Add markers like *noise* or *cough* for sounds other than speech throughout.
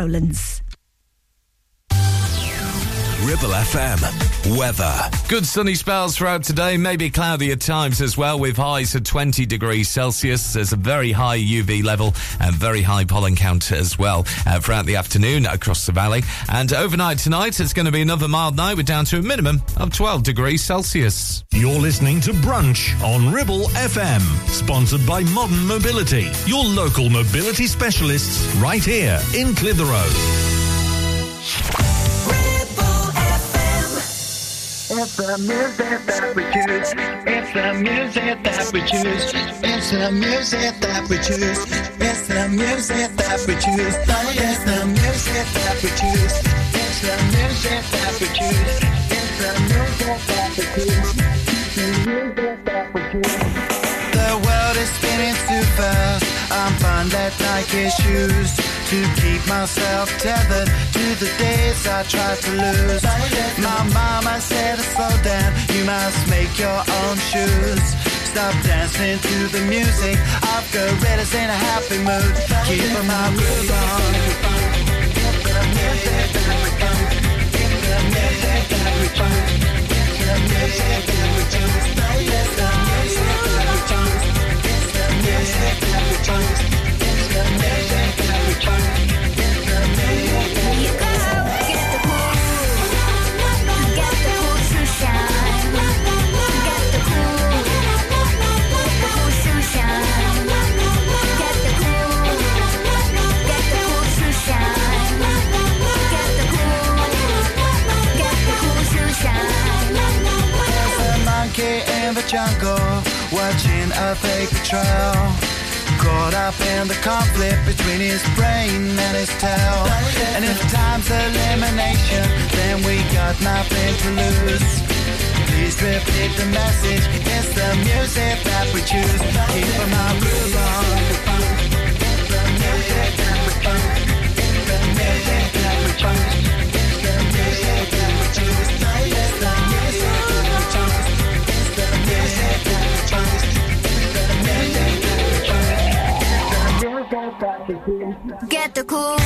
Rowlands. Ribble FM. Weather. Good sunny spells throughout today, maybe cloudy at times as well, with highs of 20 degrees Celsius. There's a very high UV level and very high pollen count as well uh, throughout the afternoon across the valley. And overnight tonight, it's going to be another mild night. We're down to a minimum of 12 degrees Celsius. You're listening to Brunch on Ribble FM, sponsored by Modern Mobility, your local mobility specialists right here in Clitheroe. It's the music that we choose. It's the music that we choose. It's the music that we choose. It's the music that we choose. It's the music that we choose. It's the music that we choose. It's the music that we choose. The music that we choose. The world is spinning too fast. I'm fine that Nike shoes to keep myself tethered to the days I tried to lose. My mama said, slow down, you must make your own shoes. Stop dancing to the music of gorillas in a happy mood. Keep my groove on. choose. the music jungle, watching a fake trail. Caught up in the conflict between his brain and his tail. And if time's elimination, then we got nothing to lose. Please repeat the message. It's the music that we choose. Keep our groove on. The music that we choose. Get the cool,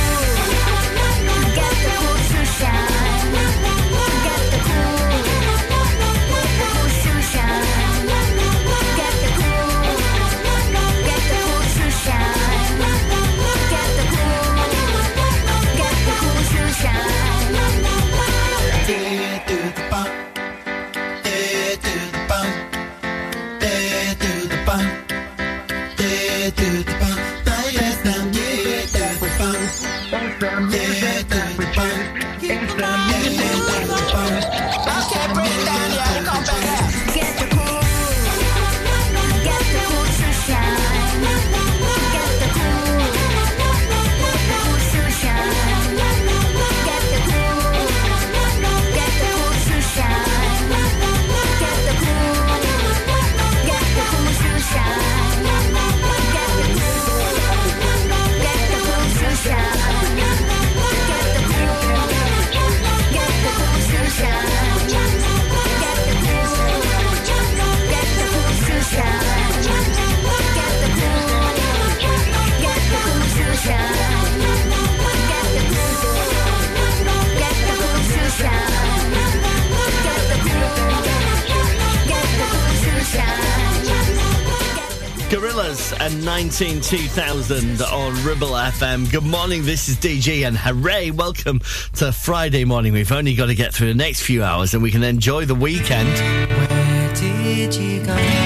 19 2000 on Ribble FM. Good morning, this is DG and hooray, welcome to Friday morning. We've only got to get through the next few hours and we can enjoy the weekend. Where did you go?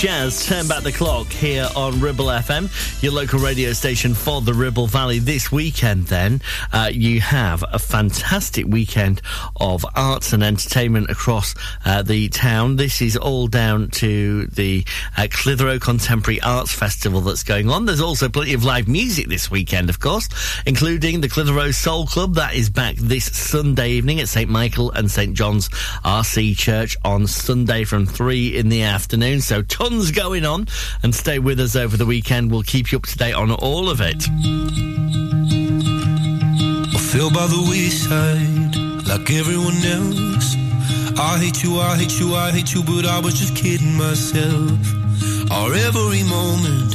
Jazz, turn back the clock here on Ribble FM, your local radio station for the Ribble Valley. This weekend, then, uh, you have a fantastic weekend of arts and entertainment across uh, the town. This is all down to the uh, Clitheroe Contemporary Arts Festival that's going on. There's also plenty of live music this weekend, of course, including the Clitheroe Soul Club that is back this Sunday evening at St Michael and St John's RC Church on Sunday from 3 in the afternoon. So going on and stay with us over the weekend. We'll keep you up to date on all of it. I feel by the wayside like everyone else. I hate you, I hate you, I hate you, but I was just kidding myself. Our every moment,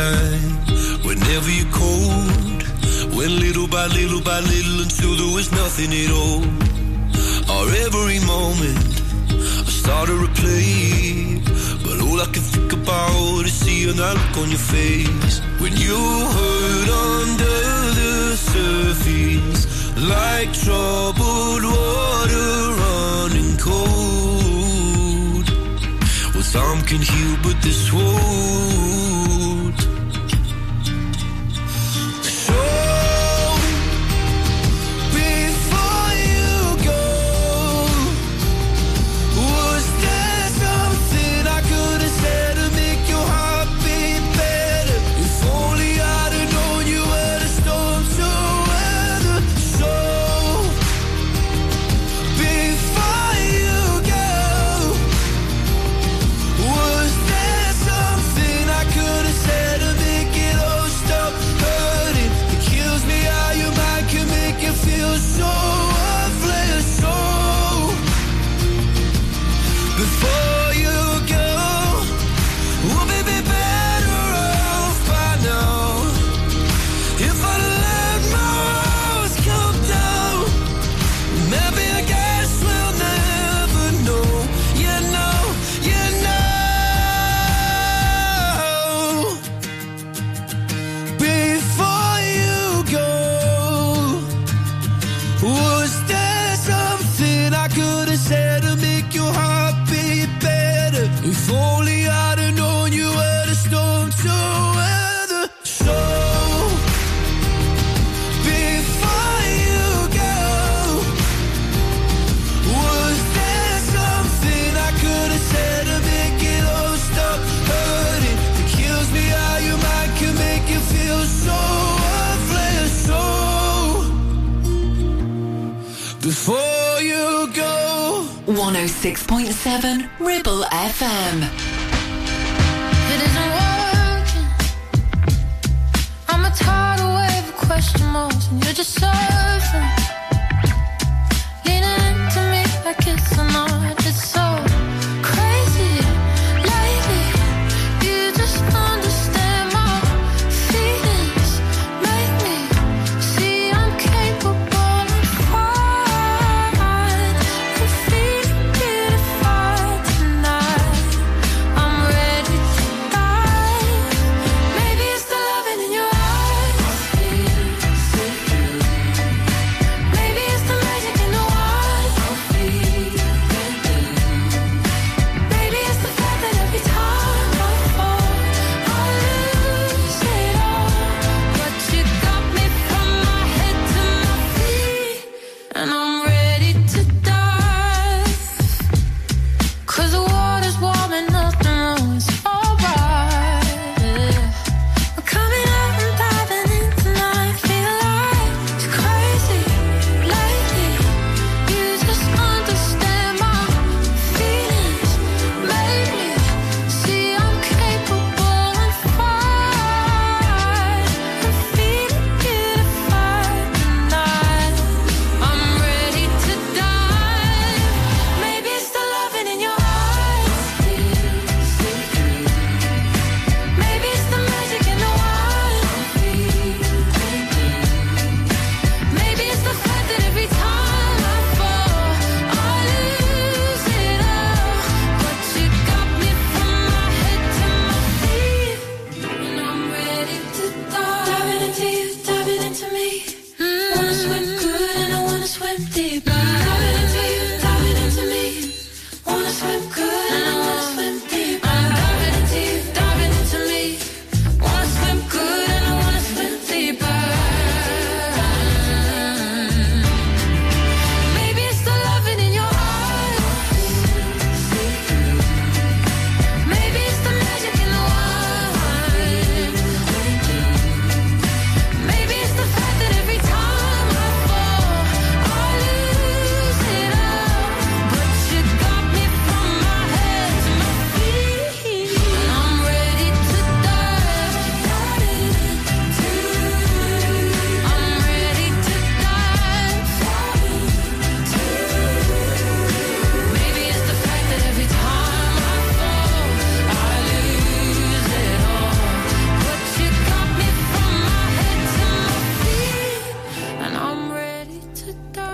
time. Whenever you're cold, when little by little by little until there was nothing at all. Or every moment, I started a play. But all I can think about is seeing that look on your face. When you hurt under the surface, like troubled water running cold. Some can heal, but this wound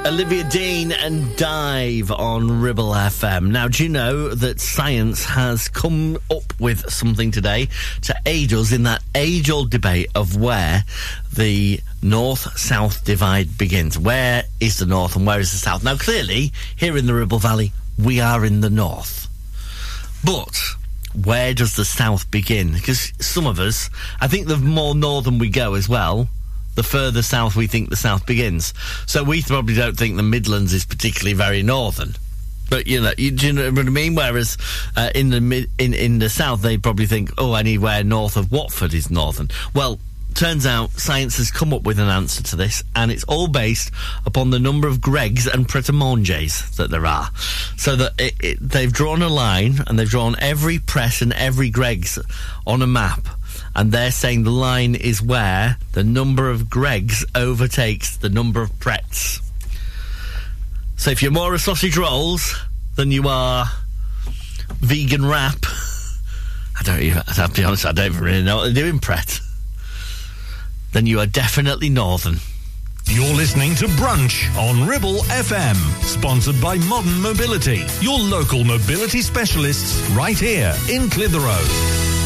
Olivia Dean and Dive on Ribble FM. Now, do you know that science has come up with something today to aid us in that age old debate of where the north south divide begins? Where is the north and where is the south? Now, clearly, here in the Ribble Valley, we are in the north. But where does the south begin? Because some of us, I think the more northern we go as well, the further south we think the south begins. So we probably don't think the Midlands is particularly very northern. But you know, you, do you know what I mean? Whereas uh, in the mid, in in the south, they probably think, oh, anywhere north of Watford is northern. Well, turns out science has come up with an answer to this, and it's all based upon the number of Greggs and Pret that there are. So that it, it, they've drawn a line, and they've drawn every Pret and every Greggs on a map. And they're saying the line is where the number of Greggs overtakes the number of Prets. So if you're more of sausage rolls than you are vegan wrap, I don't even, I'll be honest, I don't even really know what they're doing, Pret. Then you are definitely northern. You're listening to Brunch on Ribble FM, sponsored by Modern Mobility, your local mobility specialists right here in Clitheroe.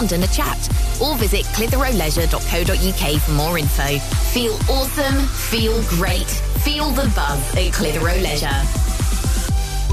and a chat. Or visit clitheroeleisure.co.uk for more info. Feel awesome, feel great, feel the buzz at Clitheroe Leisure.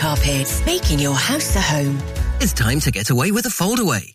Carpets, making your house a home. It's time to get away with a foldaway.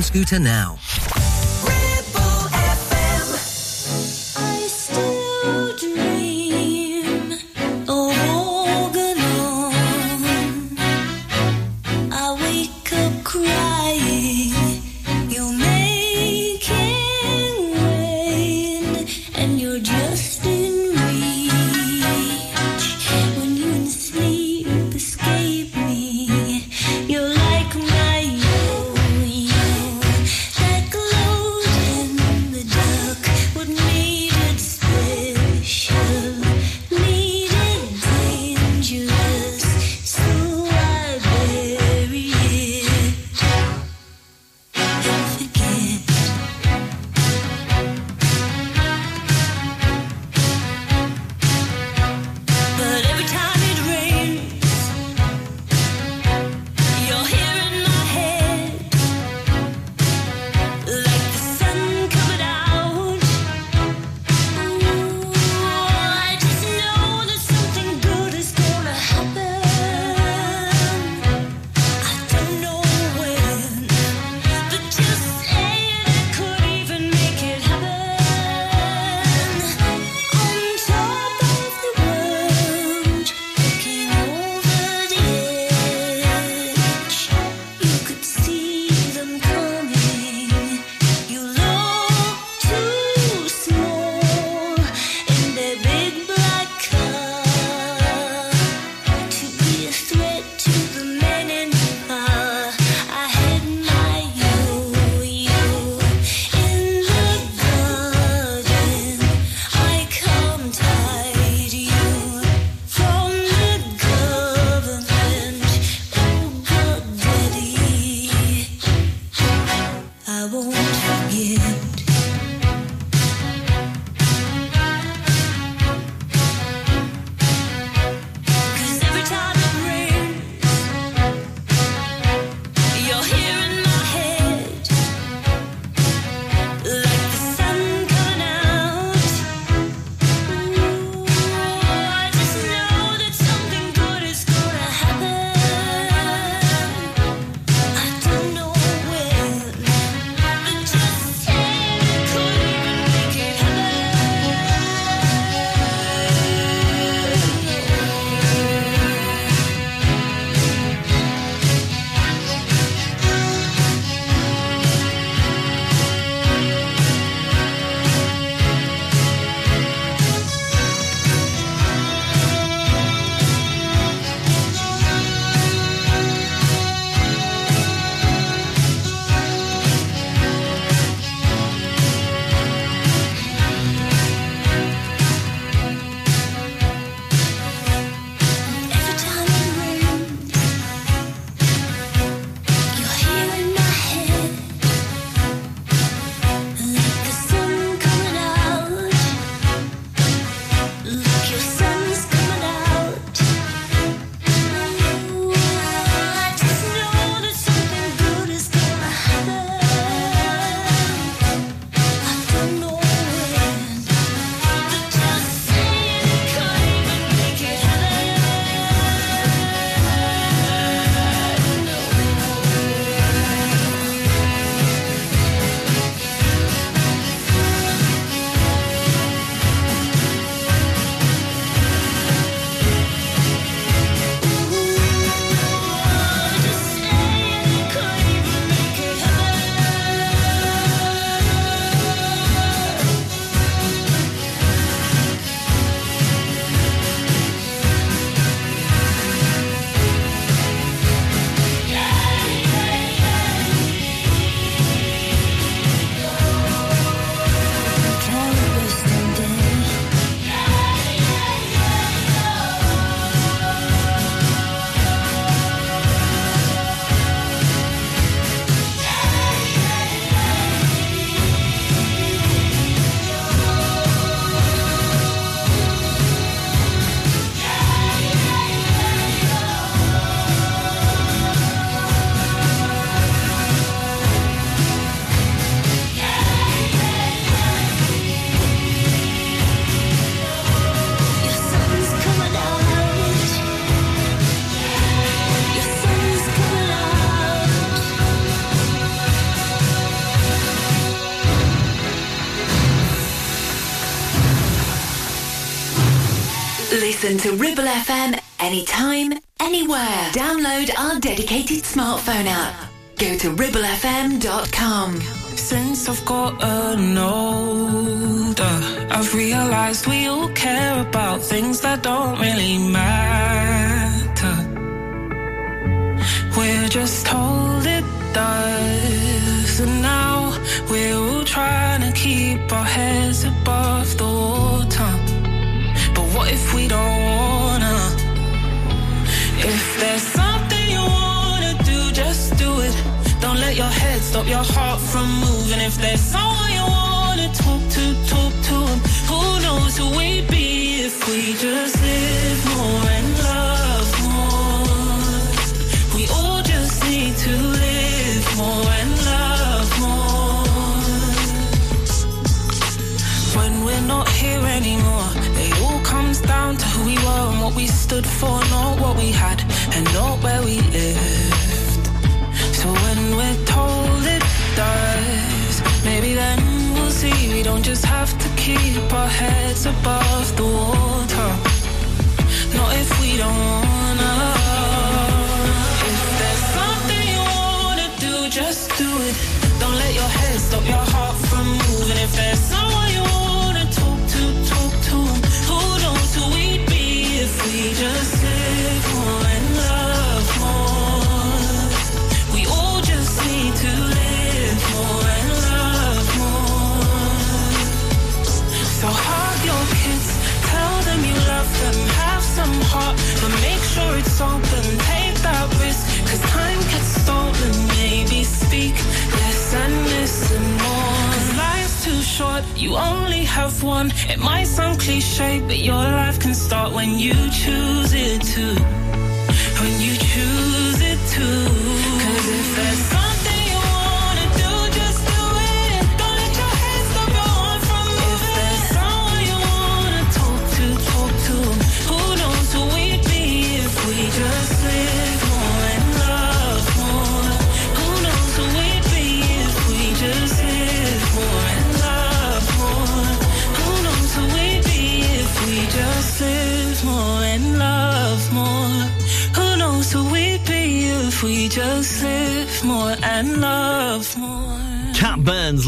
scooter now. To Ribble FM anytime, anywhere. Download our dedicated smartphone app. Go to ribblefm.com. Since I've gotten older, uh, I've realized we all care about things that don't really matter. We're just told it does, and now we're all trying to keep our heads above the water. What if we don't wanna? If there's something you wanna do, just do it. Don't let your head stop your heart from moving. If there's someone you wanna talk to, talk to. Who knows who we'd be if we just live more and love stood for, not what we had and not where we lived. So when we're told it does, maybe then we'll see we don't just have to keep our heads above the water. Not if we don't wanna. If there's something you wanna do, just do it. Don't let your head stop your heart from moving. If there's someone sure it's open. Take that risk, cause time gets stolen. Maybe speak less and listen more. Cause life's too short, you only have one. It might sound cliche, but your life can start when you choose it to. When you choose it to.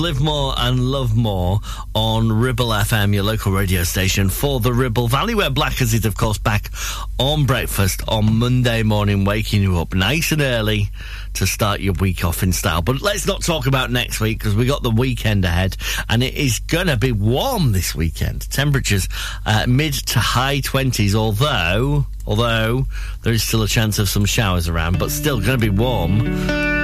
Live More and Love More on Ribble FM, your local radio station for the Ribble Valley, where Blackers is, of course, back on breakfast on Monday morning, waking you up nice and early to start your week off in style. But let's not talk about next week because we got the weekend ahead and it is going to be warm this weekend. Temperatures uh, mid to high 20s, although, although there is still a chance of some showers around, but still going to be warm.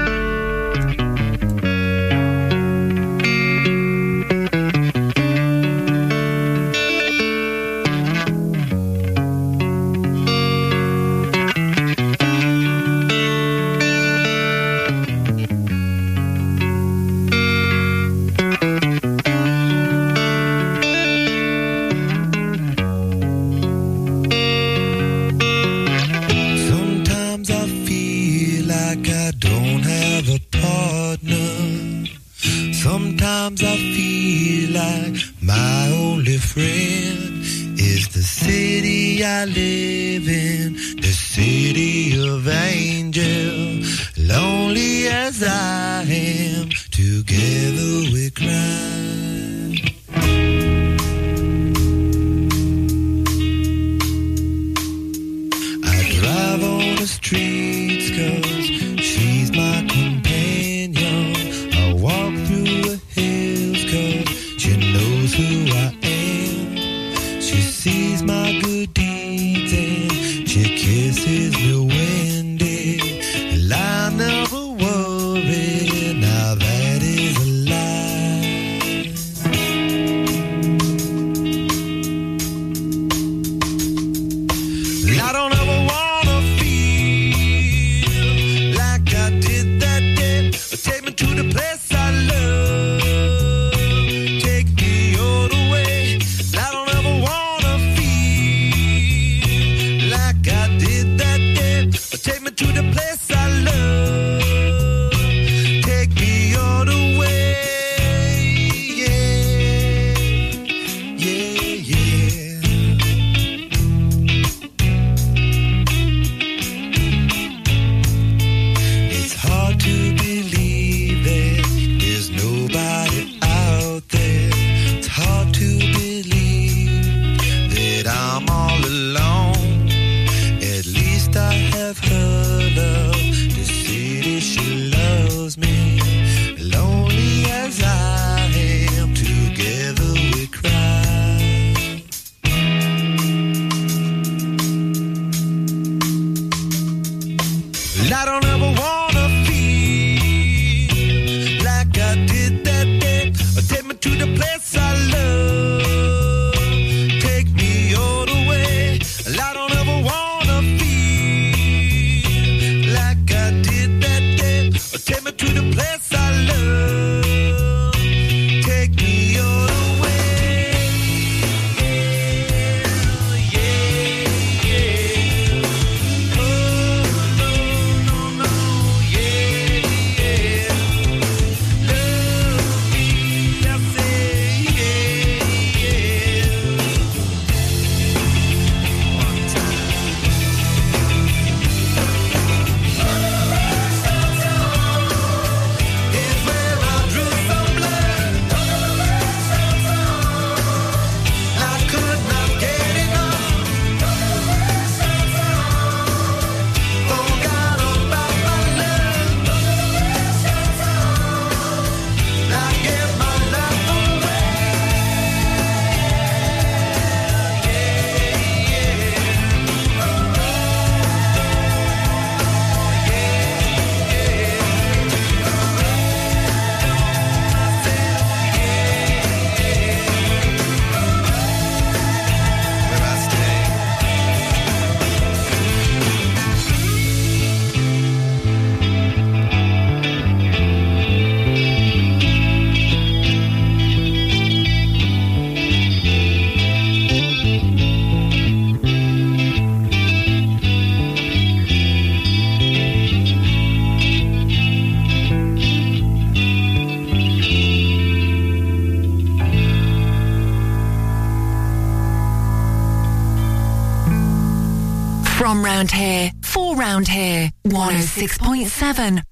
7.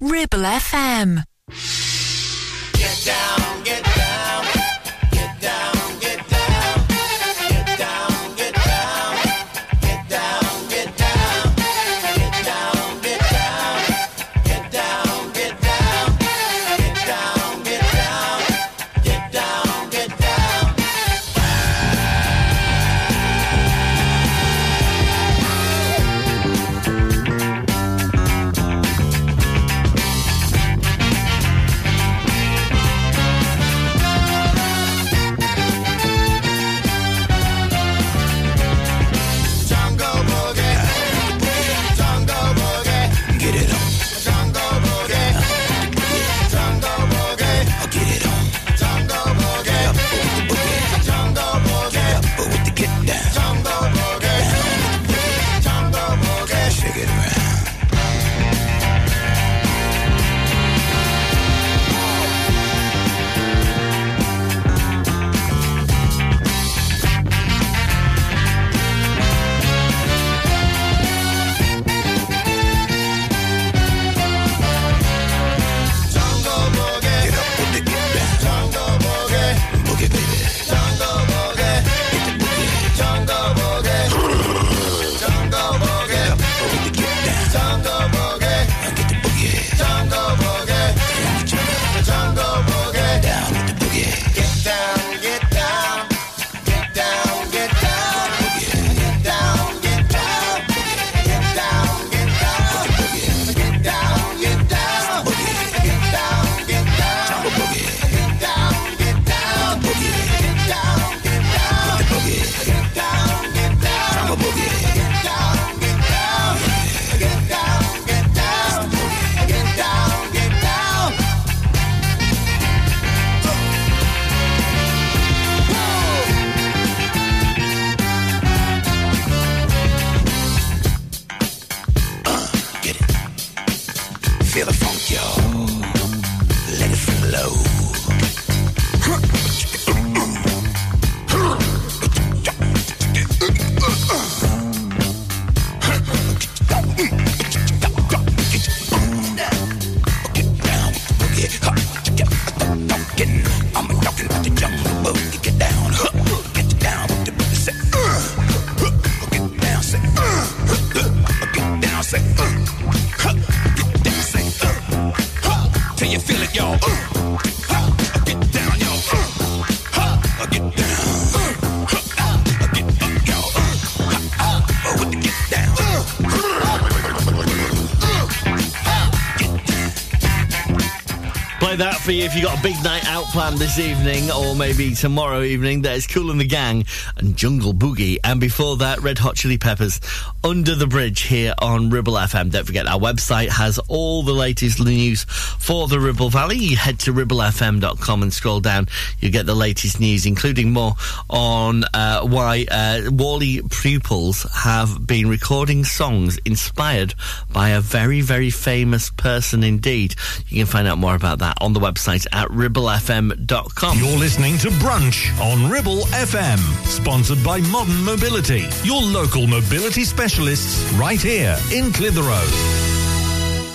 That for you if you've got a big night out planned this evening or maybe tomorrow evening. There's Kool and the Gang and Jungle Boogie. And before that, Red Hot Chili Peppers Under the Bridge here on Ribble FM. Don't forget our website has all the latest news for the Ribble Valley. You head to ribblefm.com and scroll down. You get the latest news, including more on uh, why uh, Whalley pupils have been recording songs inspired by a very, very famous person indeed. You can find out more about that on the website at ribblefm.com. You're listening to Brunch on Ribble FM, sponsored by Modern Mobility, your local mobility specialists right here in Clitheroe.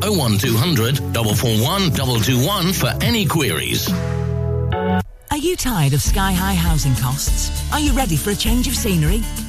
01200 441 221 for any queries. Are you tired of sky high housing costs? Are you ready for a change of scenery?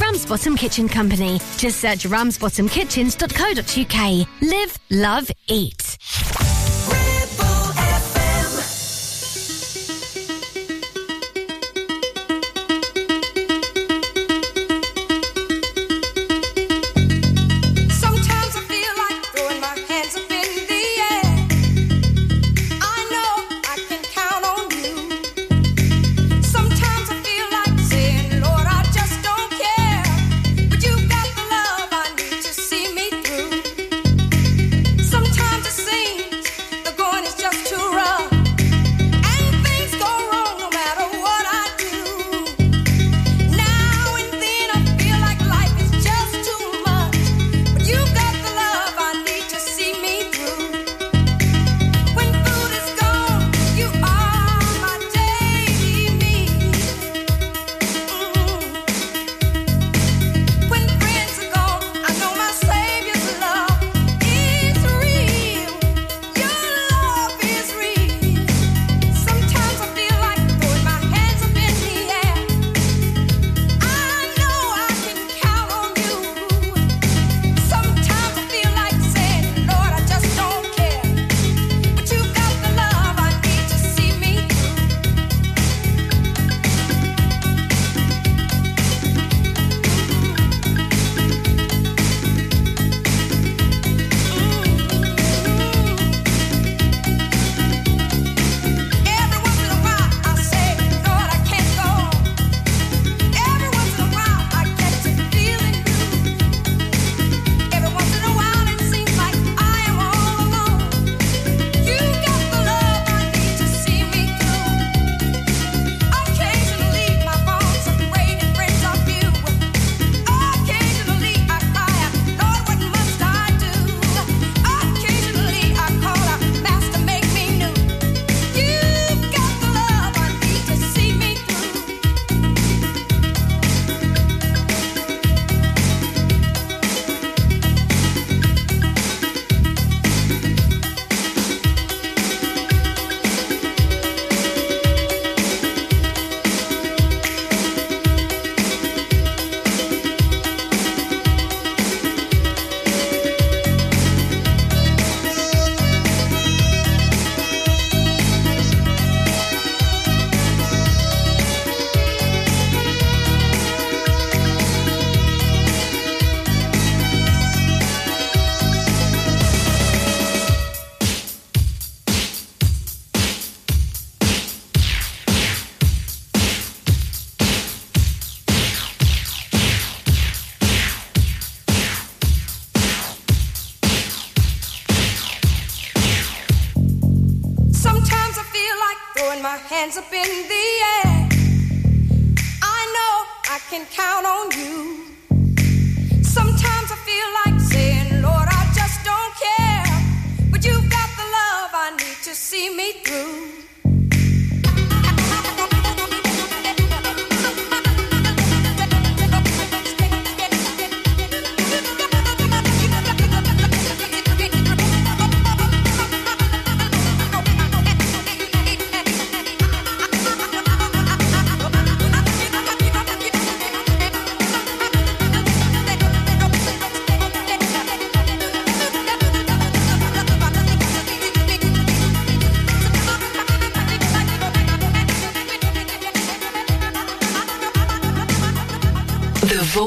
Ramsbottom Kitchen Company. Just search ramsbottomkitchens.co.uk. Live, love, eat.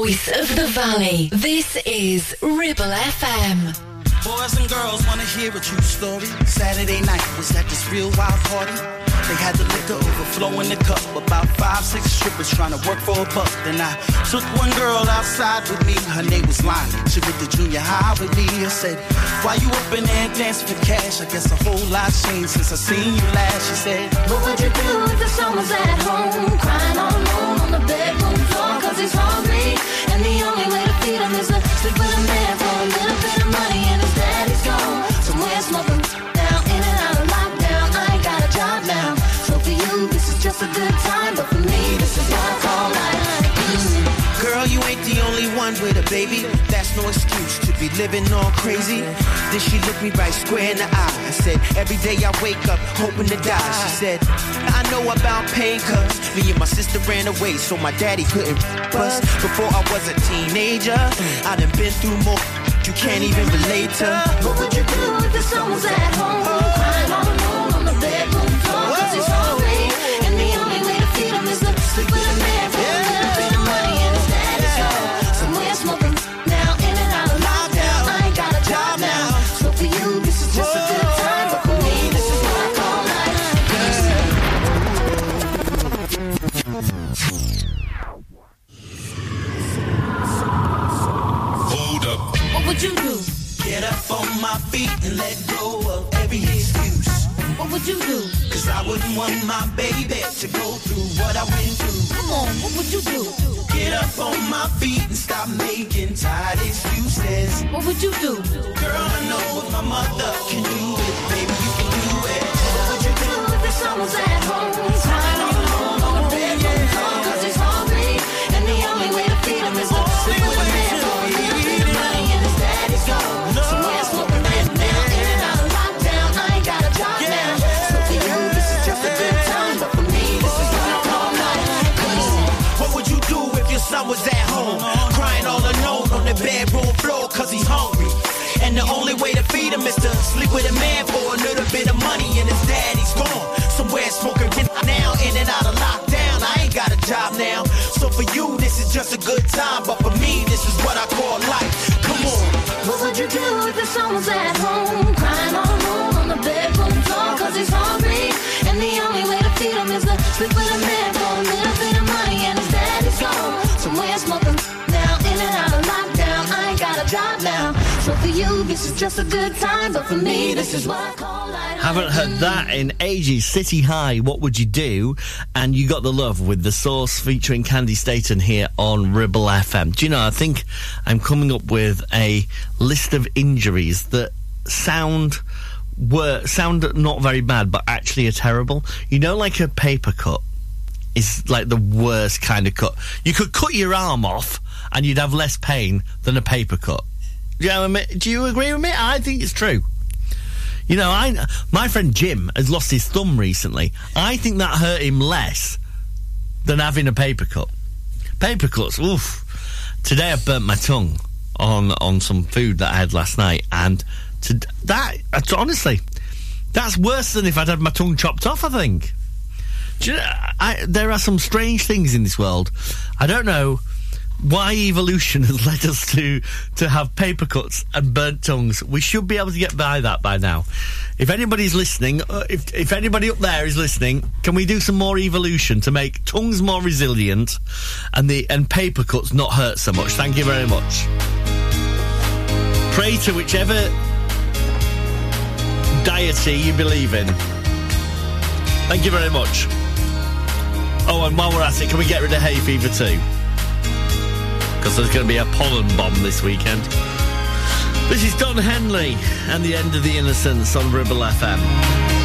Voice of the valley. This is Ribble FM. Boys and girls wanna hear a true story. Saturday night was at this real wild party. They had the liquor overflow in the cup. About five, six strippers trying to work for a buck. Then I took one girl outside with me. Her name was Lonnie. She went to junior high with me. I said, Why you up in there dancing for cash? I guess a whole lot changed since I seen you last. She said, What would you do if the son was at home, crying all alone on the bedroom And the only way to feed is to sleep with a man for a little bit of money, and his daddy's gone. Somewhere smoking down, in and out of lockdown. I got a job now. So for you, this is just a good time, but for me, this is what I call life. Girl, you ain't the only one with a baby. That's no excuse be living all crazy. Then she looked me right square in the eye. I said, Every day I wake up hoping to die. She said, I know about pain, cuz me and my sister ran away, so my daddy couldn't bust. Before I was a teenager, I done been through more. You can't even relate to. What would you do if the was at home, I wouldn't want my baby to go through what I went through. Come on, what would you do? Get up on my feet and stop making tired excuses. What would you do? Girl, I know if my mother can do it, baby, you can do it. What would you do if the son was at home, crying all alone on the bedroom floor, cause he's hungry? And the only way to feed him is to sleep with sleep with a man for a little bit of money and his daddy's gone. Somewhere smoking now, in and out of lockdown. I ain't got a job now. So for you, this is just a good time. But for me, this is what I call life. Come on. What would you do if the son was at home, crying all alone on the bedroom floor, cause he's hungry? And the only way to feed him is to sleep with a man this is just a good time, but for me, this is what I call life. Haven't heard that in ages. City High, what would you do? And you got the love with the source featuring Candi Staton here on Ribble FM. Do you know, I think I'm coming up with a list of injuries that sound were sound not very bad, but actually are terrible. You know, like a paper cut is like the worst kind of cut. You could cut your arm off and you'd have less pain than a paper cut. Do you, know? Do you agree with me? I think it's true. You know, I my friend Jim has lost his thumb recently. I think that hurt him less than having a paper cut. Paper cuts, oof. Today I burnt my tongue on on some food that I had last night, and to, that honestly that's worse than if I'd had my tongue chopped off. I think. You know, I, there are some strange things in this world. I don't know why evolution has led us to to have paper cuts and burnt tongues. We should be able to get by that by now. If anybody's listening, uh, if if anybody up there is listening, can we do some more evolution to make tongues more resilient and the and paper cuts not hurt so much? Thank you very much. Pray to whichever deity you believe in. Thank you very much. Oh, and while we're at it, can we get rid of hay fever too? Because there's going to be a pollen bomb this weekend. This is Don Henley and the end of the innocence on Ribble FM.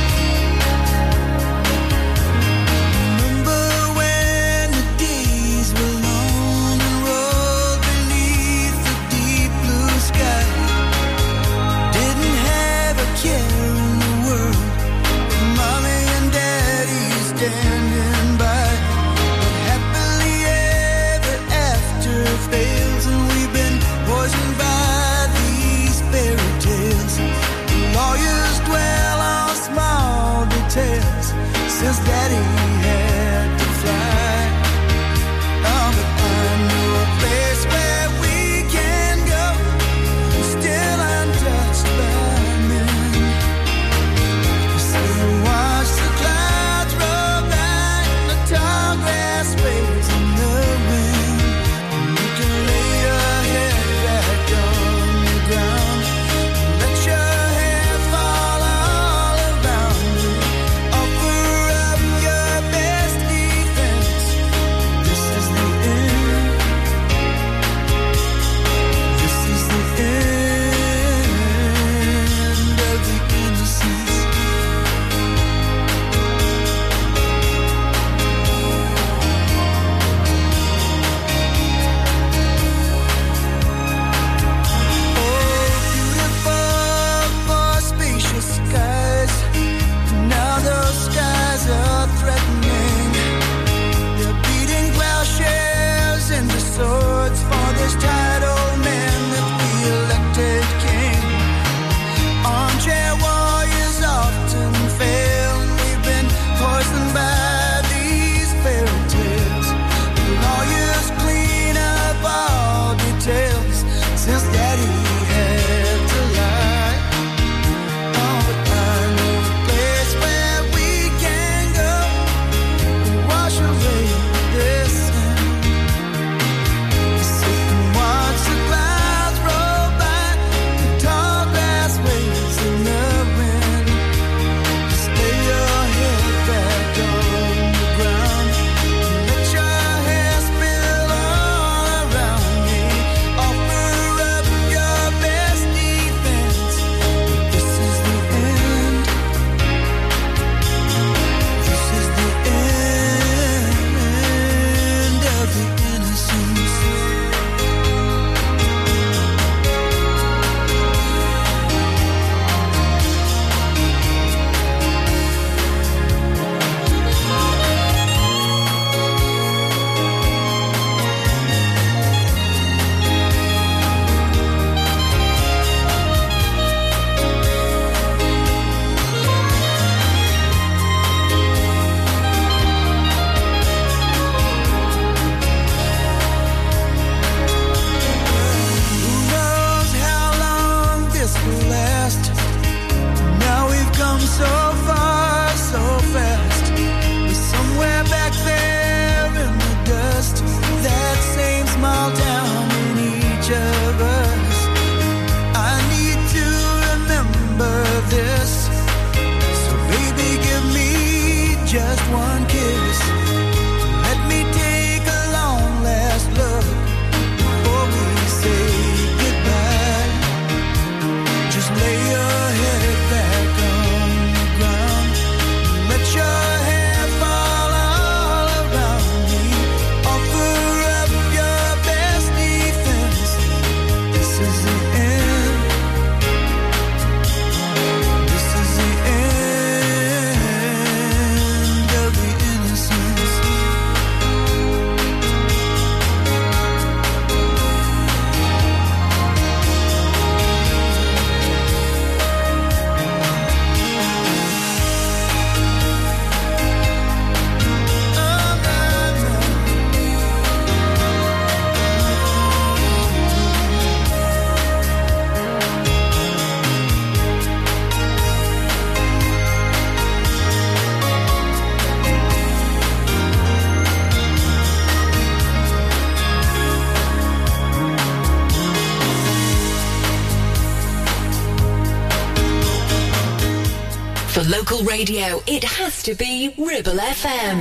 radio, it has to be Ribble FM.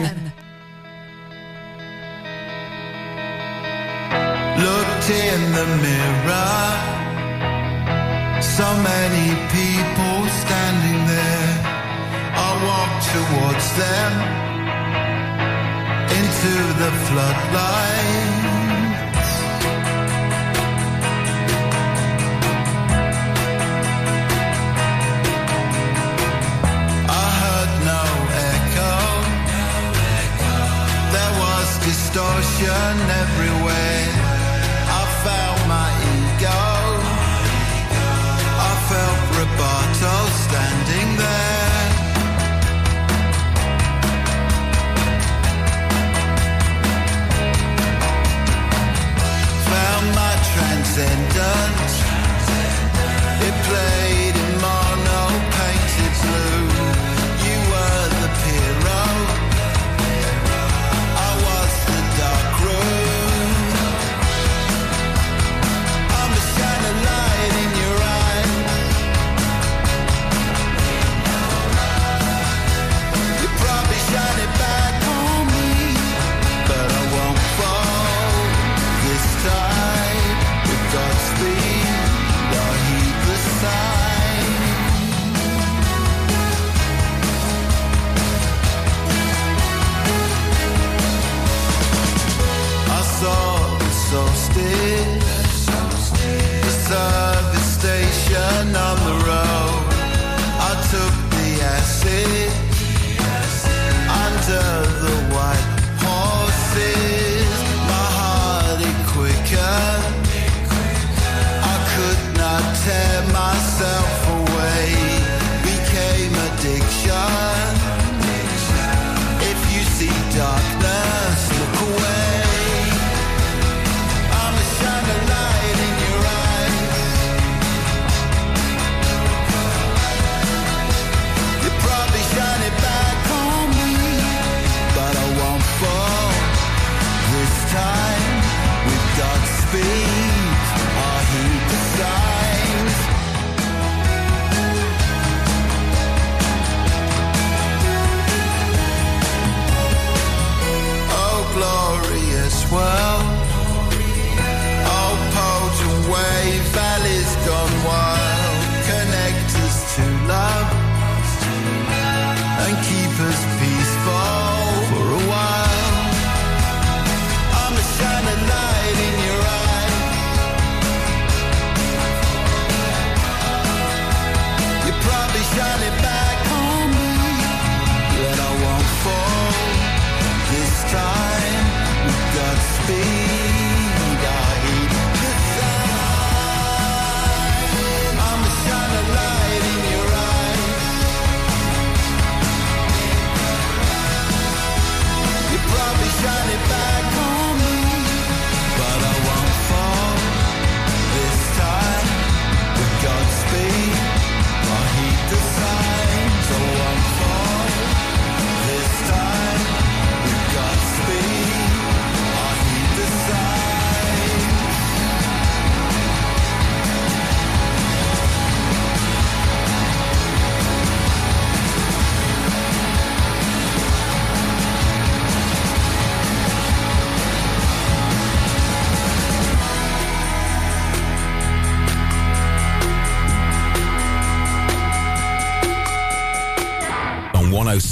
Looked in the mirror, so many people standing there. I walked towards them into the floodlight. you never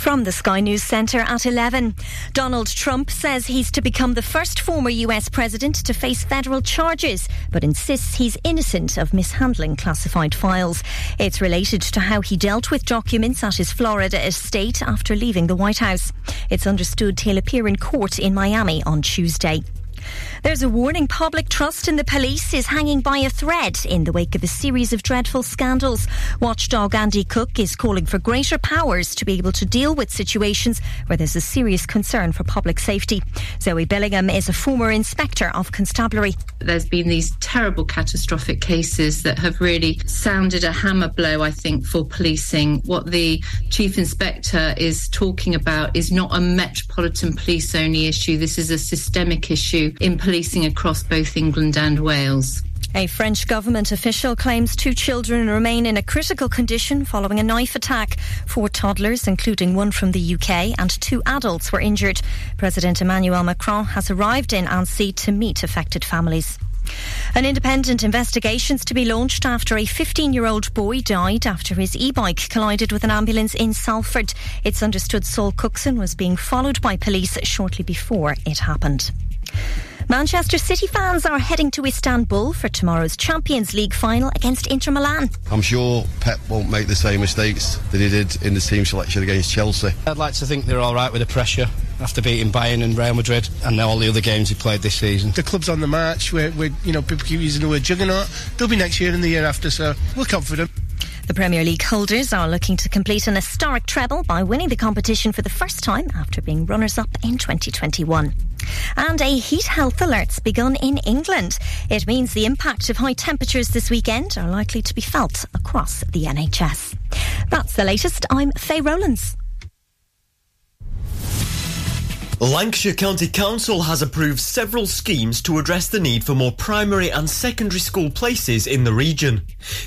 From the Sky News Centre at 11. Donald Trump says he's to become the first former US president to face federal charges, but insists he's innocent of mishandling classified files. It's related to how he dealt with documents at his Florida estate after leaving the White House. It's understood he'll appear in court in Miami on Tuesday. There's a warning public trust in the police is hanging by a thread in the wake of a series of dreadful scandals. Watchdog Andy Cook is calling for greater powers to be able to deal with situations where there's a serious concern for public safety. Zoe Billingham is a former inspector of constabulary. There's been these terrible catastrophic cases that have really sounded a hammer blow, I think, for policing. What the Chief Inspector is talking about is not a metropolitan police only issue, this is a systemic issue in policing across both England and Wales. A French government official claims two children remain in a critical condition following a knife attack. Four toddlers, including one from the UK, and two adults were injured. President Emmanuel Macron has arrived in Annecy to meet affected families. An independent investigation is to be launched after a 15 year old boy died after his e bike collided with an ambulance in Salford. It's understood Saul Cookson was being followed by police shortly before it happened. Manchester City fans are heading to Istanbul for tomorrow's Champions League final against Inter Milan. I'm sure Pep won't make the same mistakes that he did in the team selection against Chelsea. I'd like to think they're all right with the pressure after beating Bayern and Real Madrid and now all the other games he played this season. The club's on the march. We're, we're, you know, people keep using the word juggernaut. They'll be next year and the year after, so we're confident. The Premier League holders are looking to complete an historic treble by winning the competition for the first time after being runners up in 2021. And a heat health alert's begun in England. It means the impact of high temperatures this weekend are likely to be felt across the NHS. That's the latest. I'm Faye Rowlands. Lancashire County Council has approved several schemes to address the need for more primary and secondary school places in the region.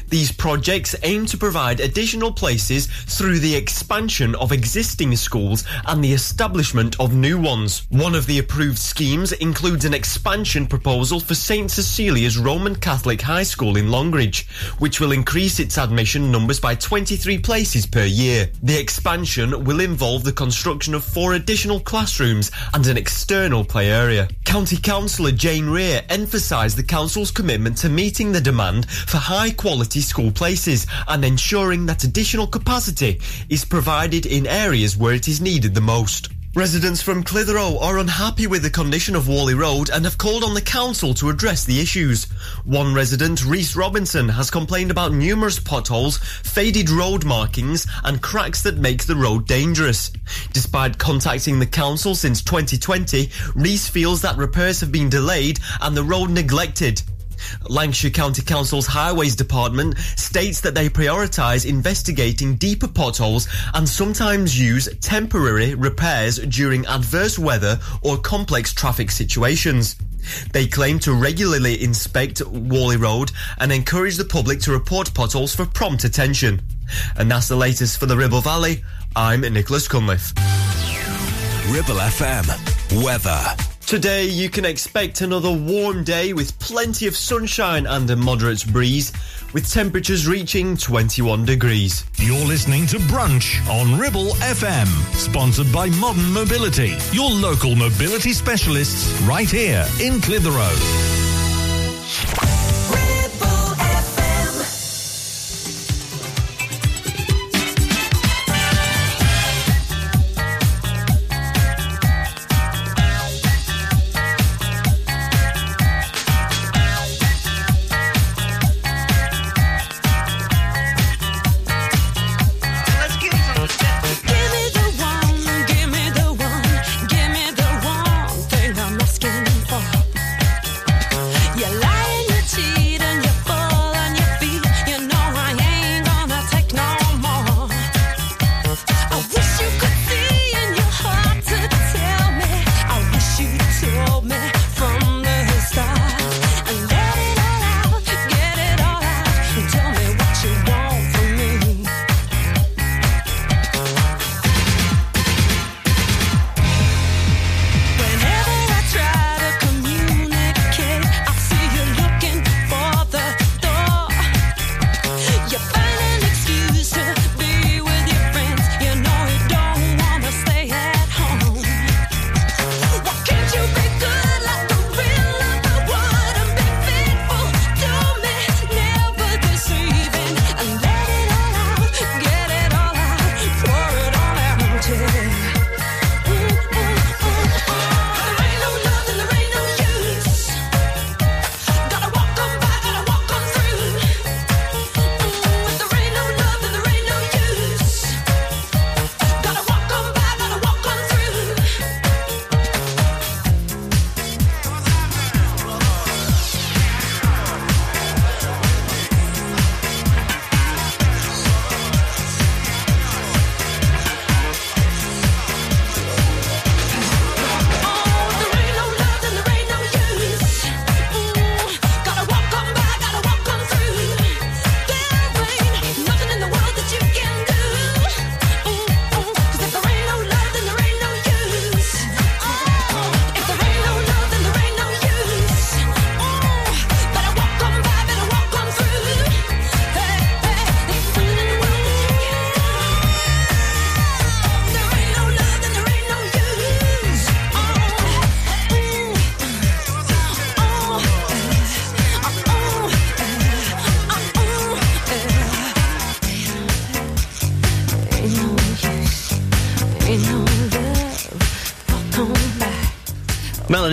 These projects aim to provide additional places through the expansion of existing schools and the establishment of new ones. One of the approved schemes includes an expansion proposal for St Cecilia's Roman Catholic High School in Longridge, which will increase its admission numbers by 23 places per year. The expansion will involve the construction of four additional classrooms and an external play area. County Councillor Jayne Rear emphasised the council's commitment to meeting the demand for high quality school places and ensuring that additional capacity is provided in areas where it is needed the most. Residents from Clitheroe are unhappy with the condition of Whalley Road and have called on the council to address the issues. One resident, Reese Robinson, has complained about numerous potholes, faded road markings and cracks that make the road dangerous. Despite contacting the council since 2020, Reese feels that repairs have been delayed and the road neglected. Lancashire County Council's Highways Department states that they prioritise investigating deeper potholes and sometimes use temporary repairs during adverse weather or complex traffic situations. They claim to regularly inspect Whalley Road and encourage the public to report potholes for prompt attention. And that's the latest for the Ribble Valley. I'm Nicholas Cunliffe. Ribble FM. Weather. Today, you can expect another warm day with plenty of sunshine and a moderate breeze, with temperatures reaching 21 degrees. You're listening to Brunch on Ribble FM, sponsored by Modern Mobility, your local mobility specialists right here in Clitheroe.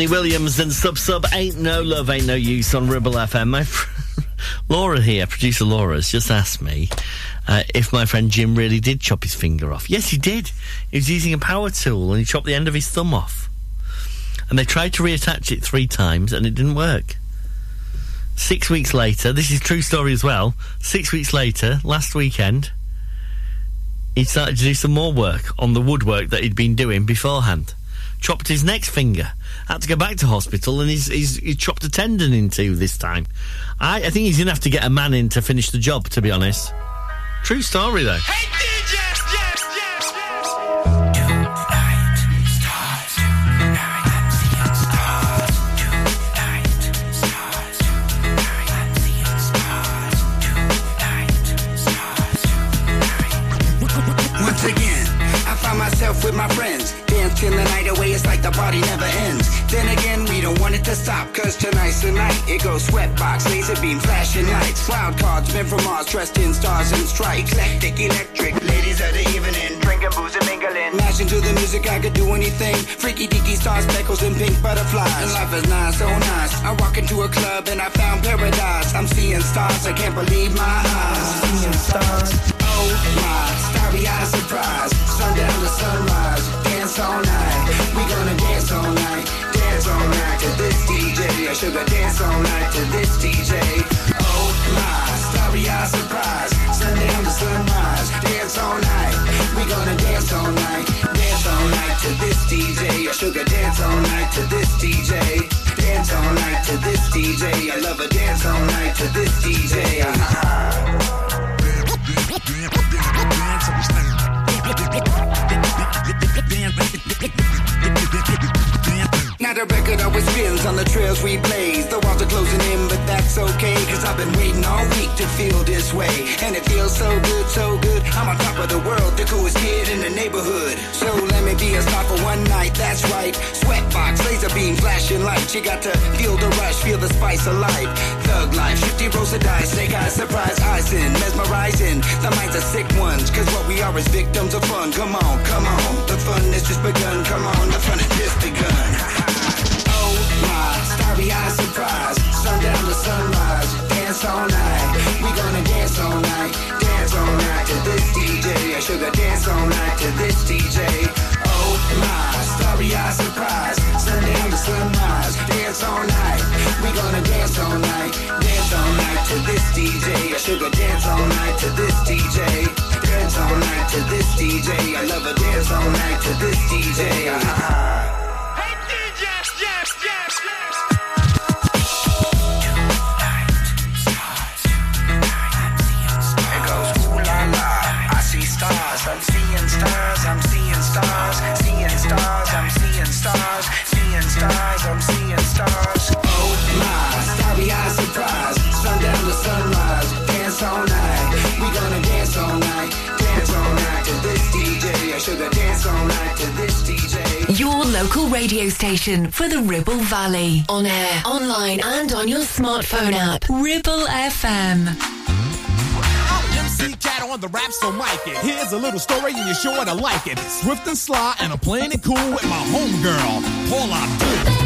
Melanie Williams and Sub Sub Ain't No Love, Ain't No Use on Ribble FM. My fr- *laughs* Laura here, producer Laura, has just asked me uh, if my friend Jim really did chop his finger off. Yes, he did. He was using a power tool and he chopped the end of his thumb off. And they tried to reattach it three times and it didn't work. Six weeks later, this is true story as well. Six weeks later, last weekend, he started to do some more work on the woodwork that he'd been doing beforehand. Chopped his next finger. Had to go back to hospital and he's, he's, he chopped a tendon in two this time. I, I think he's going to have to get a man in to finish the job, to be honest. True story, though. Once again, I find myself with my friends. Dance till the night like the party never ends. Then again, we don't want it to stop, cause tonight's the night. It goes sweatbox, laser beam, flashing lights. Wild cards, men from Mars, dressed in stars and stripes. Eclectic, electric, ladies of the evening. Drinking booze and mingling. Mashing to the music, I could do anything. Freaky deaky stars, speckles, and pink butterflies. And life is nice, so nice. I walk into a club and I found paradise. I'm seeing stars, I can't believe my eyes. I'm Seeing stars. Oh my, starry eyed surprise. Sundown to sunrise, dance all night. Gonna dance all night, dance all night to this DJ. I sugar dance all night to this DJ. Oh my, starry eyed surprise. Sunday Sundown to sunrise, dance all night. We gonna dance all night, dance all night to this DJ. I sugar dance all night to this DJ. Dance all night to this DJ. I love a dance all night to this DJ. Uh-huh. Now the record always spins on the trails we blaze. The walls are closing in, but that's okay. Cause I've been waiting all week to feel this way. And it feels so good, so good. I'm on top of the world, the coolest kid in the neighborhood. So let me be a star for one night, that's right. Sweatbox, laser beam, flashing light. You got to feel the rush, feel the spice of life. Thug life, shifty rolls of dice, snake eyes, surprise, eyes in, mesmerizing. The minds are sick ones, cause what we are is victims of fun. Come on, come on, the fun has just begun. Come on, the fun has just begun. *laughs* Oh my, starry eyed surprise. Sundown to sunrise, dance all night. We gonna dance all night, dance all night to this DJ. I sugar dance all night to this DJ. Oh my, starry eyed surprise. Sundown to sunrise, dance all night. We gonna dance all night, dance all night to this DJ. Sugar dance all night to this DJ. Dance all night to this DJ. I love a dance all night to this DJ. Ah. Stars. Seeing. I'm seeing stars. Oh my, surprise. To sunrise. Dance all night. We gonna dance all night. Dance all night to this DJ. I dance all night to this DJ. Your local radio station for the Ribble Valley. On air, online, and on your smartphone app. Ribble FM. Cat on the rap, so mic it. Here's a little story and you're sure to like it. Swift and sly, and I'm playing it cool with my homegirl, Paula Abdul.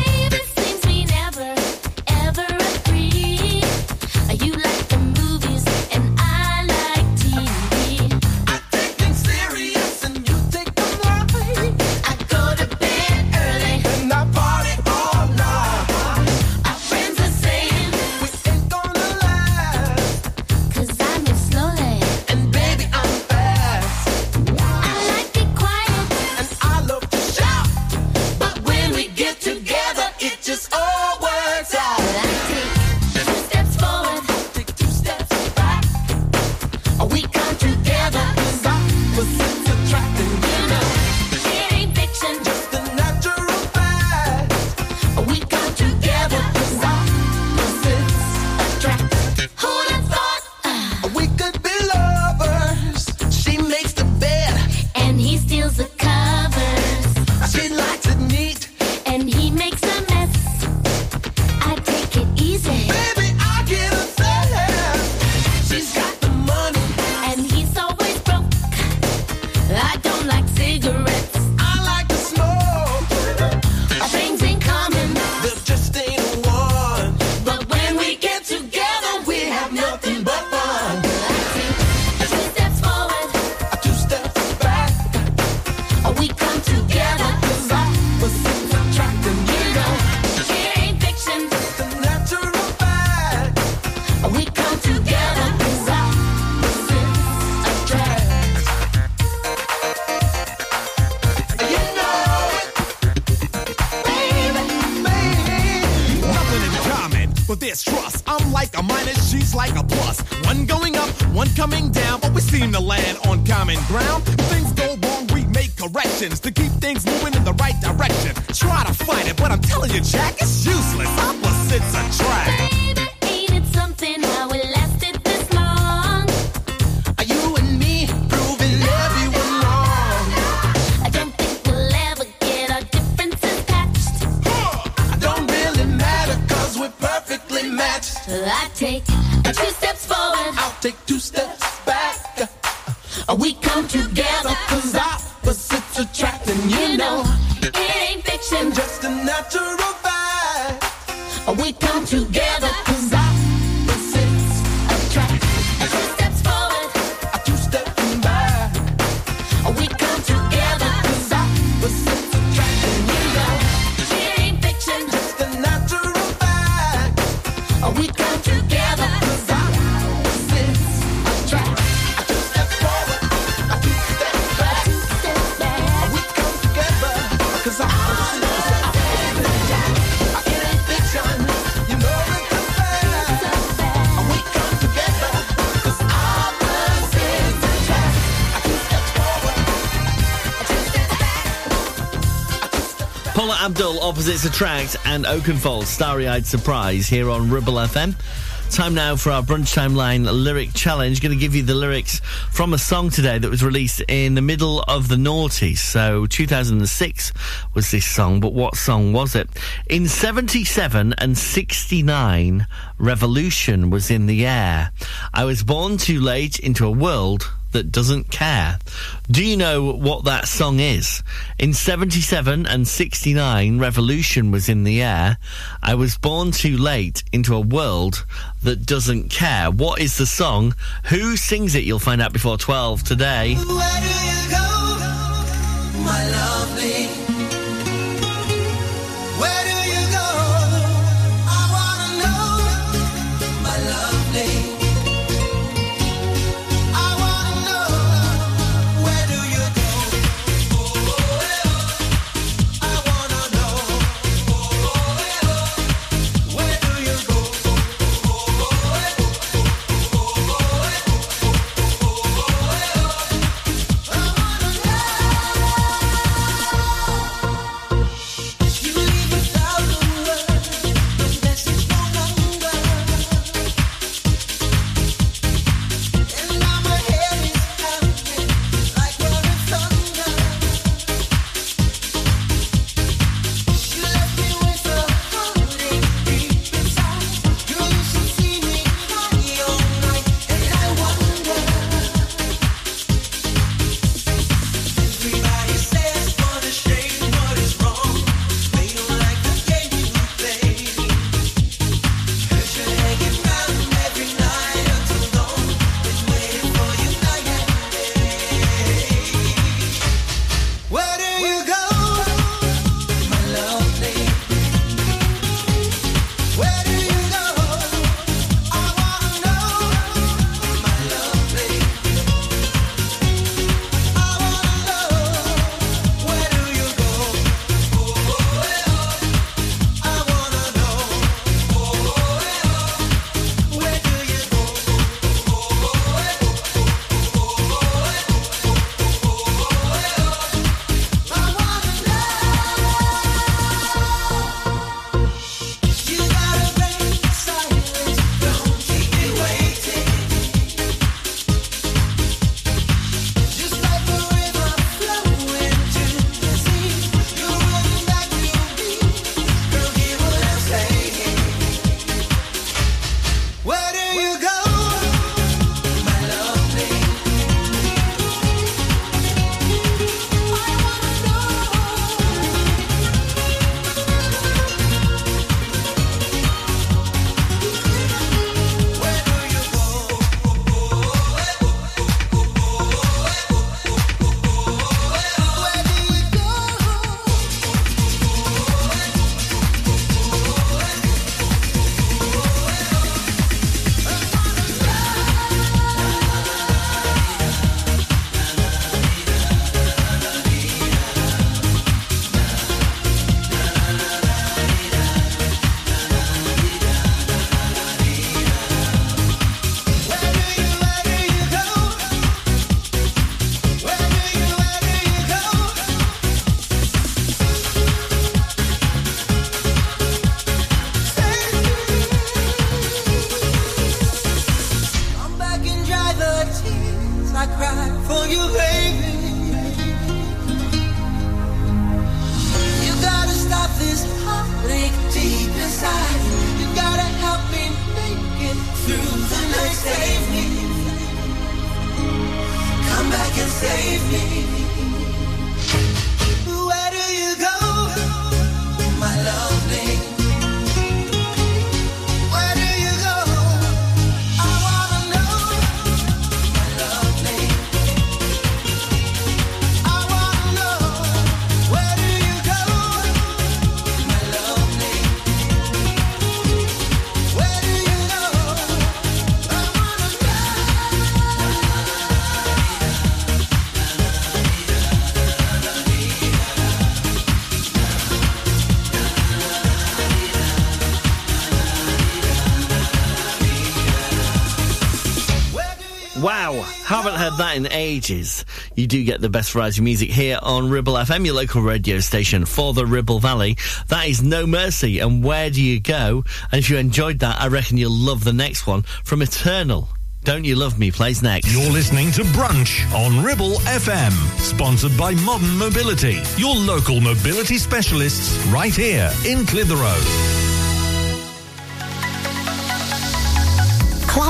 But there's trust. I'm like a minus, she's like a plus. One going up, one coming down, but we seem to land on common ground. If things go wrong, we make corrections to keep things moving in the right direction. Try to fight it, but I'm telling you, Jack, it's useless. Opposites attract. Take two steps forward. I'll take two steps back. Uh, we come together cause opposites attract and you know it ain't fiction. Just a natural Opposites Attract, and Oakenfold, Starry Eyed Surprise, here on Ribble FM. Time now for our Brunch Timeline Lyric Challenge. Going to give you the lyrics from a song today that was released in the middle of the noughties. So 2006 was this song, but what song was it? In 77 and 69, Revolution was in the air. I was born too late into a world that doesn't care. Do you know what that song is? In 77 and 69, Revolution was in the air. I was born too late into a world that doesn't care. What is the song? Who sings it? You'll find out before 12 today. Where do you go, my lovely? Haven't heard that in ages. You do get the best variety of music here on Ribble FM, your local radio station for the Ribble Valley. That is No Mercy, and Where Do You Go? And if you enjoyed that, I reckon you'll love the next one from Eternal. Don't You Love Me plays next. You're listening to Brunch on Ribble FM, sponsored by Modern Mobility, your local mobility specialists right here in Clitheroe.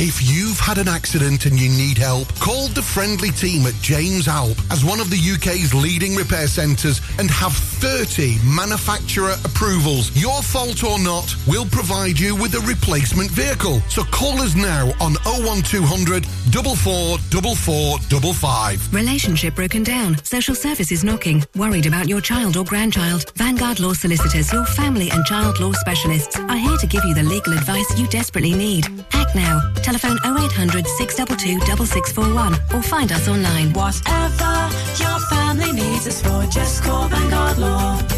If you've had an accident and you need help, call the friendly team at James Alpe as one of the UK's leading repair centres and have 30 manufacturer approvals. Your fault or not, we'll provide you with a replacement vehicle. So call us now on 01200 444455. Relationship broken down. Social services knocking. Worried about your child or grandchild. Vanguard Law Solicitors, your family and child law specialists, are here to give you the legal advice you desperately need. Act now. Telephone 0800 622 6641 or find us online. Whatever your family needs for, just call Vanguard Law.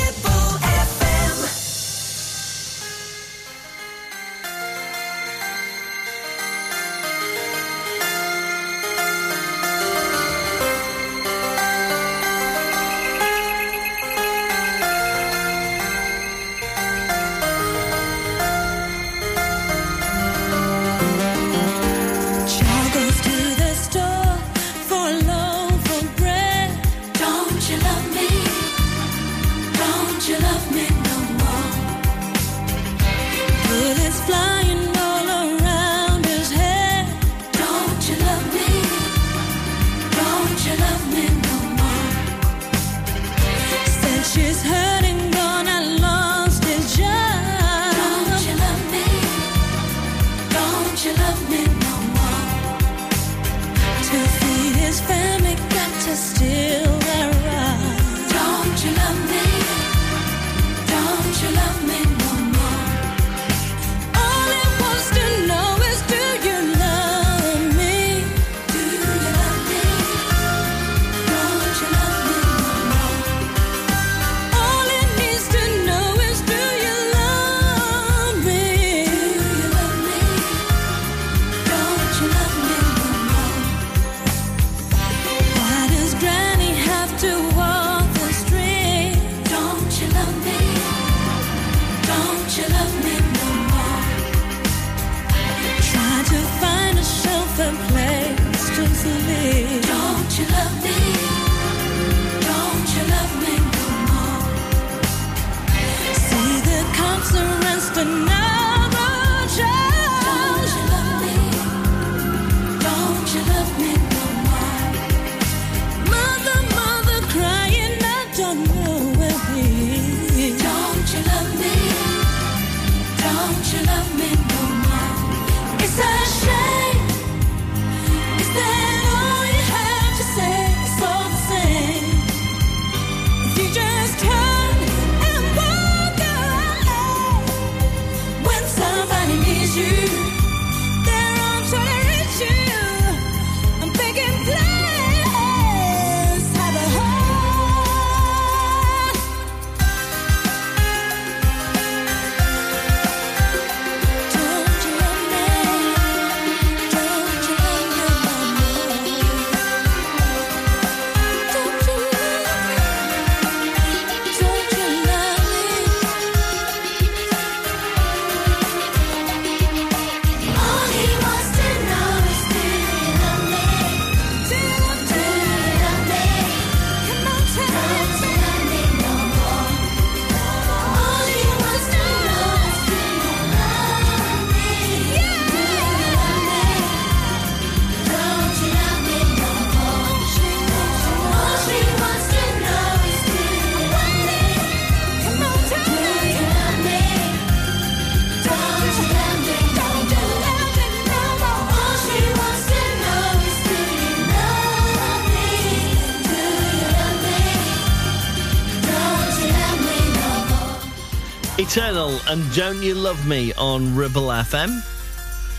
And Don't You Love Me on Ribble FM.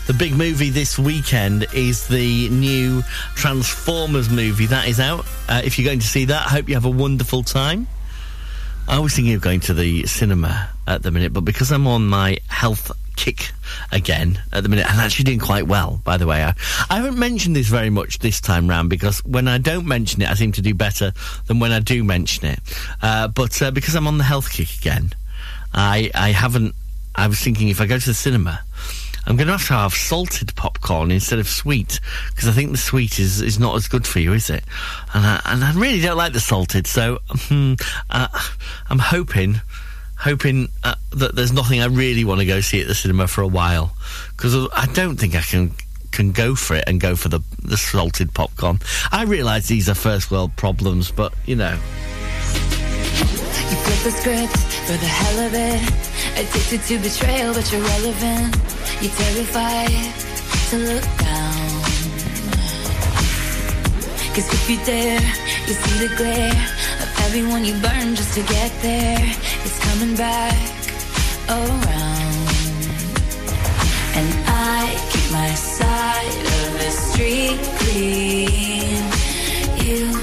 The big movie this weekend is the new Transformers movie that is out. Uh, if you're going to see that, I hope you have a wonderful time. I was thinking of going to the cinema at the minute, but because I'm on my health kick again at the minute, and actually doing quite well, by the way. I, I haven't mentioned this very much this time round because when I don't mention it, I seem to do better than when I do mention it. Uh, but uh, because I'm on the health kick again, I I haven't. I was thinking if I go to the cinema, I'm going to have to have salted popcorn instead of sweet because I think the sweet is, is not as good for you, is it? And I, and I really don't like the salted, so hmm, uh, I'm hoping hoping uh, that there's nothing I really want to go see at the cinema for a while because I don't think I can can go for it and go for the the salted popcorn. I realise these are first world problems, but you know. You flip the script for the hell of it. Addicted to betrayal, but you're relevant. You're terrified to look down. Cause if you dare, you see the glare of everyone you burn just to get there. It's coming back around. And I keep my side of the street clean. You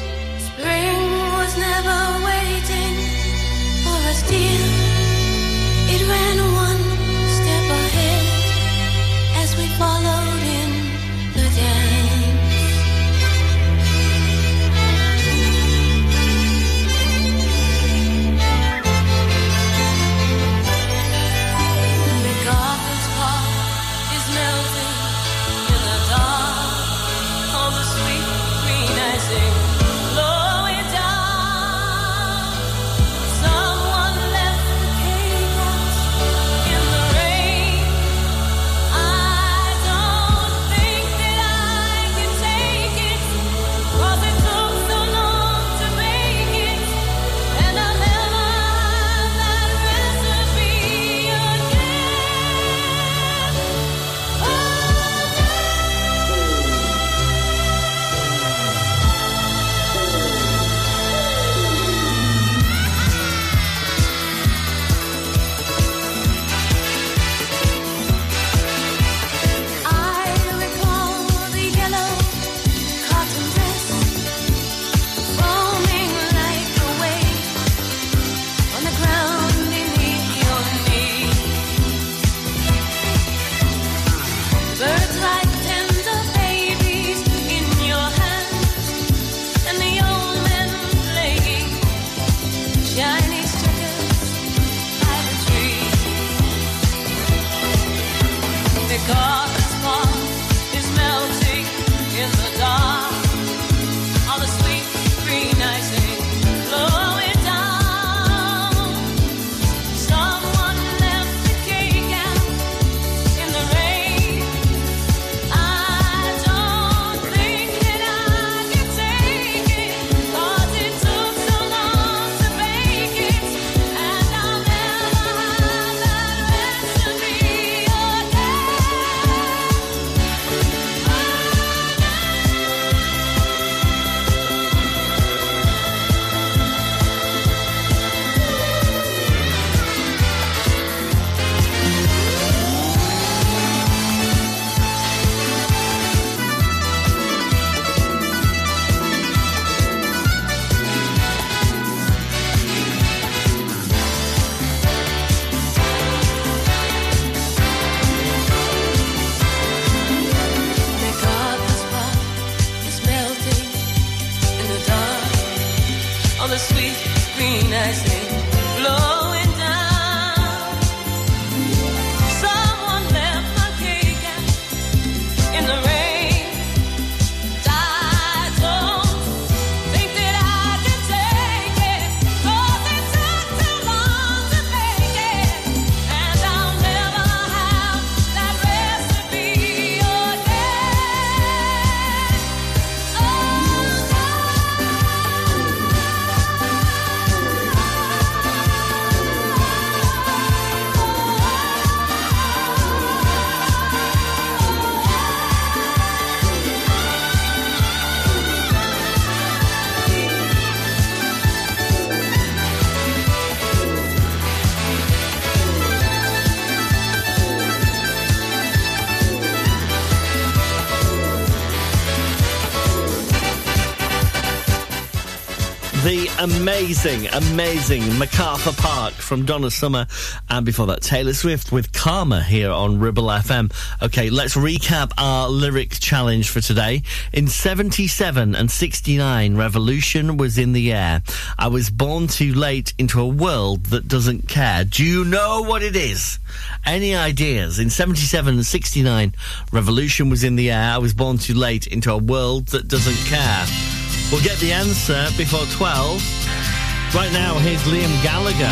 amazing, amazing MacArthur Park from Donna Summer. And before that, Taylor Swift with Karma here on Ribble FM. Okay, let's recap our lyric challenge for today. In 77 and 69, revolution was in the air. I was born too late into a world that doesn't care. Do you know what it is? Any ideas? In 77 and 69, revolution was in the air. I was born too late into a world that doesn't care. We'll get the answer before 12. Right now, here's Liam Gallagher.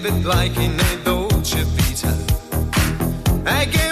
It like in a Dolce Vita. A game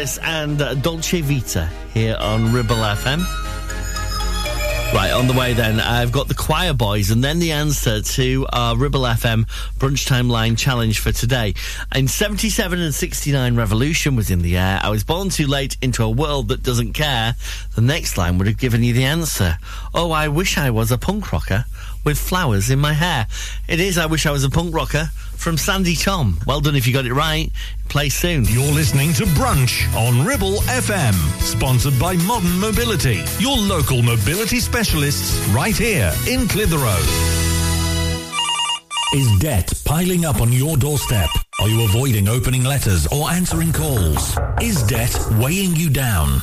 And Dolce Vita here on Ribble FM. Right, on the way then, I've got the Choir Boys and then the answer to our Ribble FM Brunch Time Line challenge for today. In 77 and 69, Revolution was in the air. I was born too late into a world that doesn't care. The next line would have given you the answer. Oh, I wish I was a punk rocker with flowers in my hair. It is I wish I was a punk rocker from Sandi Thom. Well done if you got it right. Play soon. You're listening to Brunch on Ribble FM, sponsored by Modern Mobility, your local mobility specialists right here in Clitheroe. Is debt piling up on your doorstep? Are you avoiding opening letters or answering calls? Is debt weighing you down?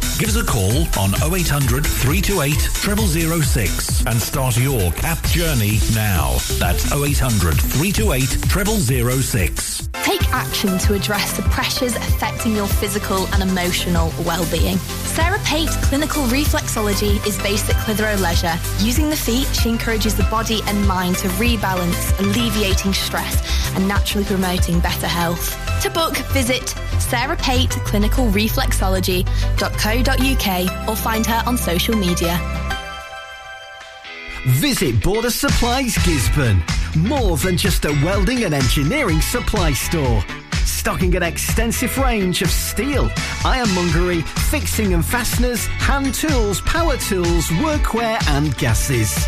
Give us a call on 0800 328 0006 and start your CAP journey now. That's 0800 328 0006. Take action to address the pressures affecting your physical and emotional well-being. Sarah Pate Clinical Reflexology is based at Clitheroe Leisure. Using the feet, she encourages the body and mind to rebalance, alleviating stress and naturally promoting better health. To book, visit Sarah Reflexology.co.uk or find her on social media. Visit Border Supplies Gisburn. More than just a welding and engineering supply store. Stocking an extensive range of steel, ironmongery, fixing and fasteners, hand tools, power tools, workwear and gases.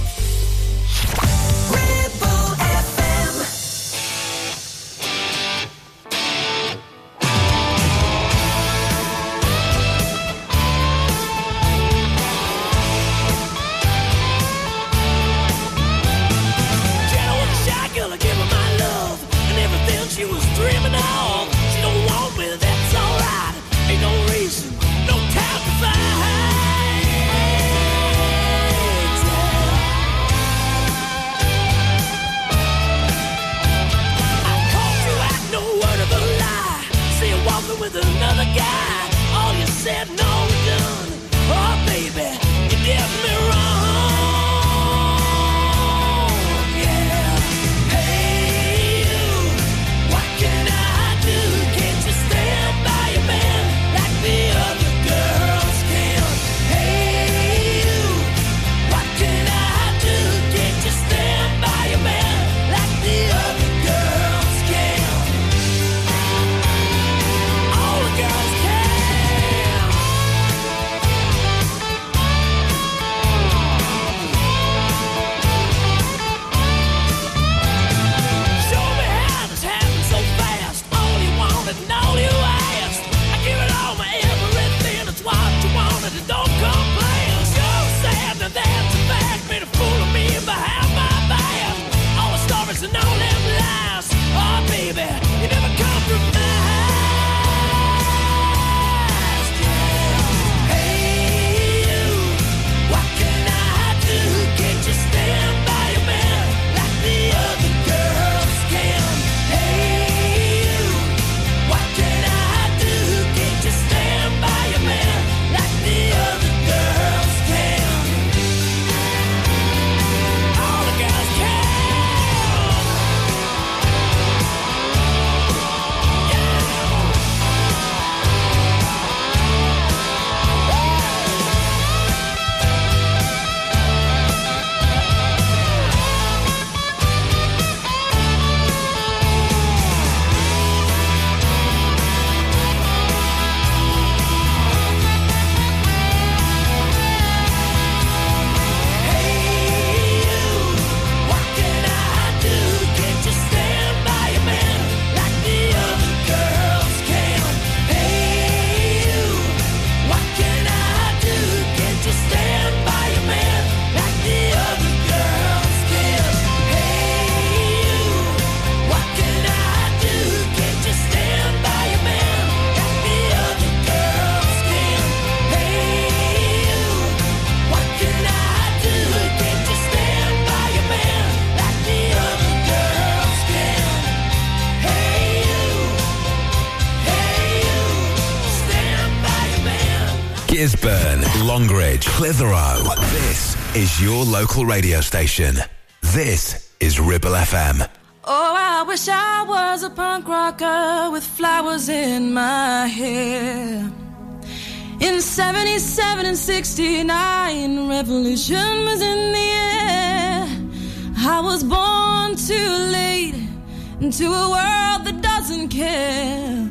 Longridge, Clitheroe. This is your local radio station. This is Ribble FM. Oh, I wish I was a punk rocker with flowers in my hair. In 77 and 69, revolution was in the air. I was born too late into a world that doesn't care.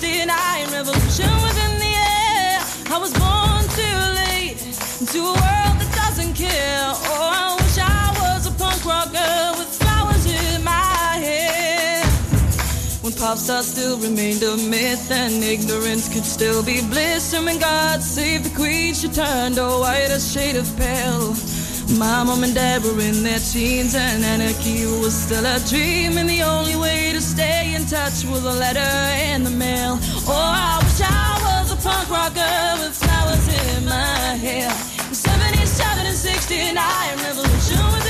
Thursday night revolution was in the air. I was born too late into a world that doesn't care. Oh, I wish I was a punk rocker with flowers in my hair. When pop stars still remained a myth and ignorance could still be bliss, and when God save the queen, she turned a white a shade of pale. My mom and dad were in their teens, and anarchy was still a dream. And the only way to stay in touch was a letter in the mail. Oh, I wish I was a punk rocker with flowers in my hair. In 70s, 70s, 69, revolution was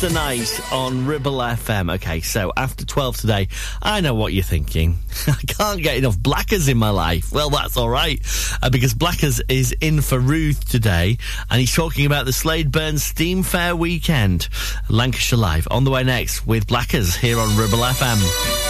Tonight Night on Ribble FM. Okay, so after 12 today, I know what you're thinking. *laughs* I can't get enough Blackers in my life. Well, that's all right, uh, because Blackers is in for Ruth today, and he's talking about the Slaidburn Steam Fair weekend. Lancashire Live on the way next with Blackers here on Ribble FM.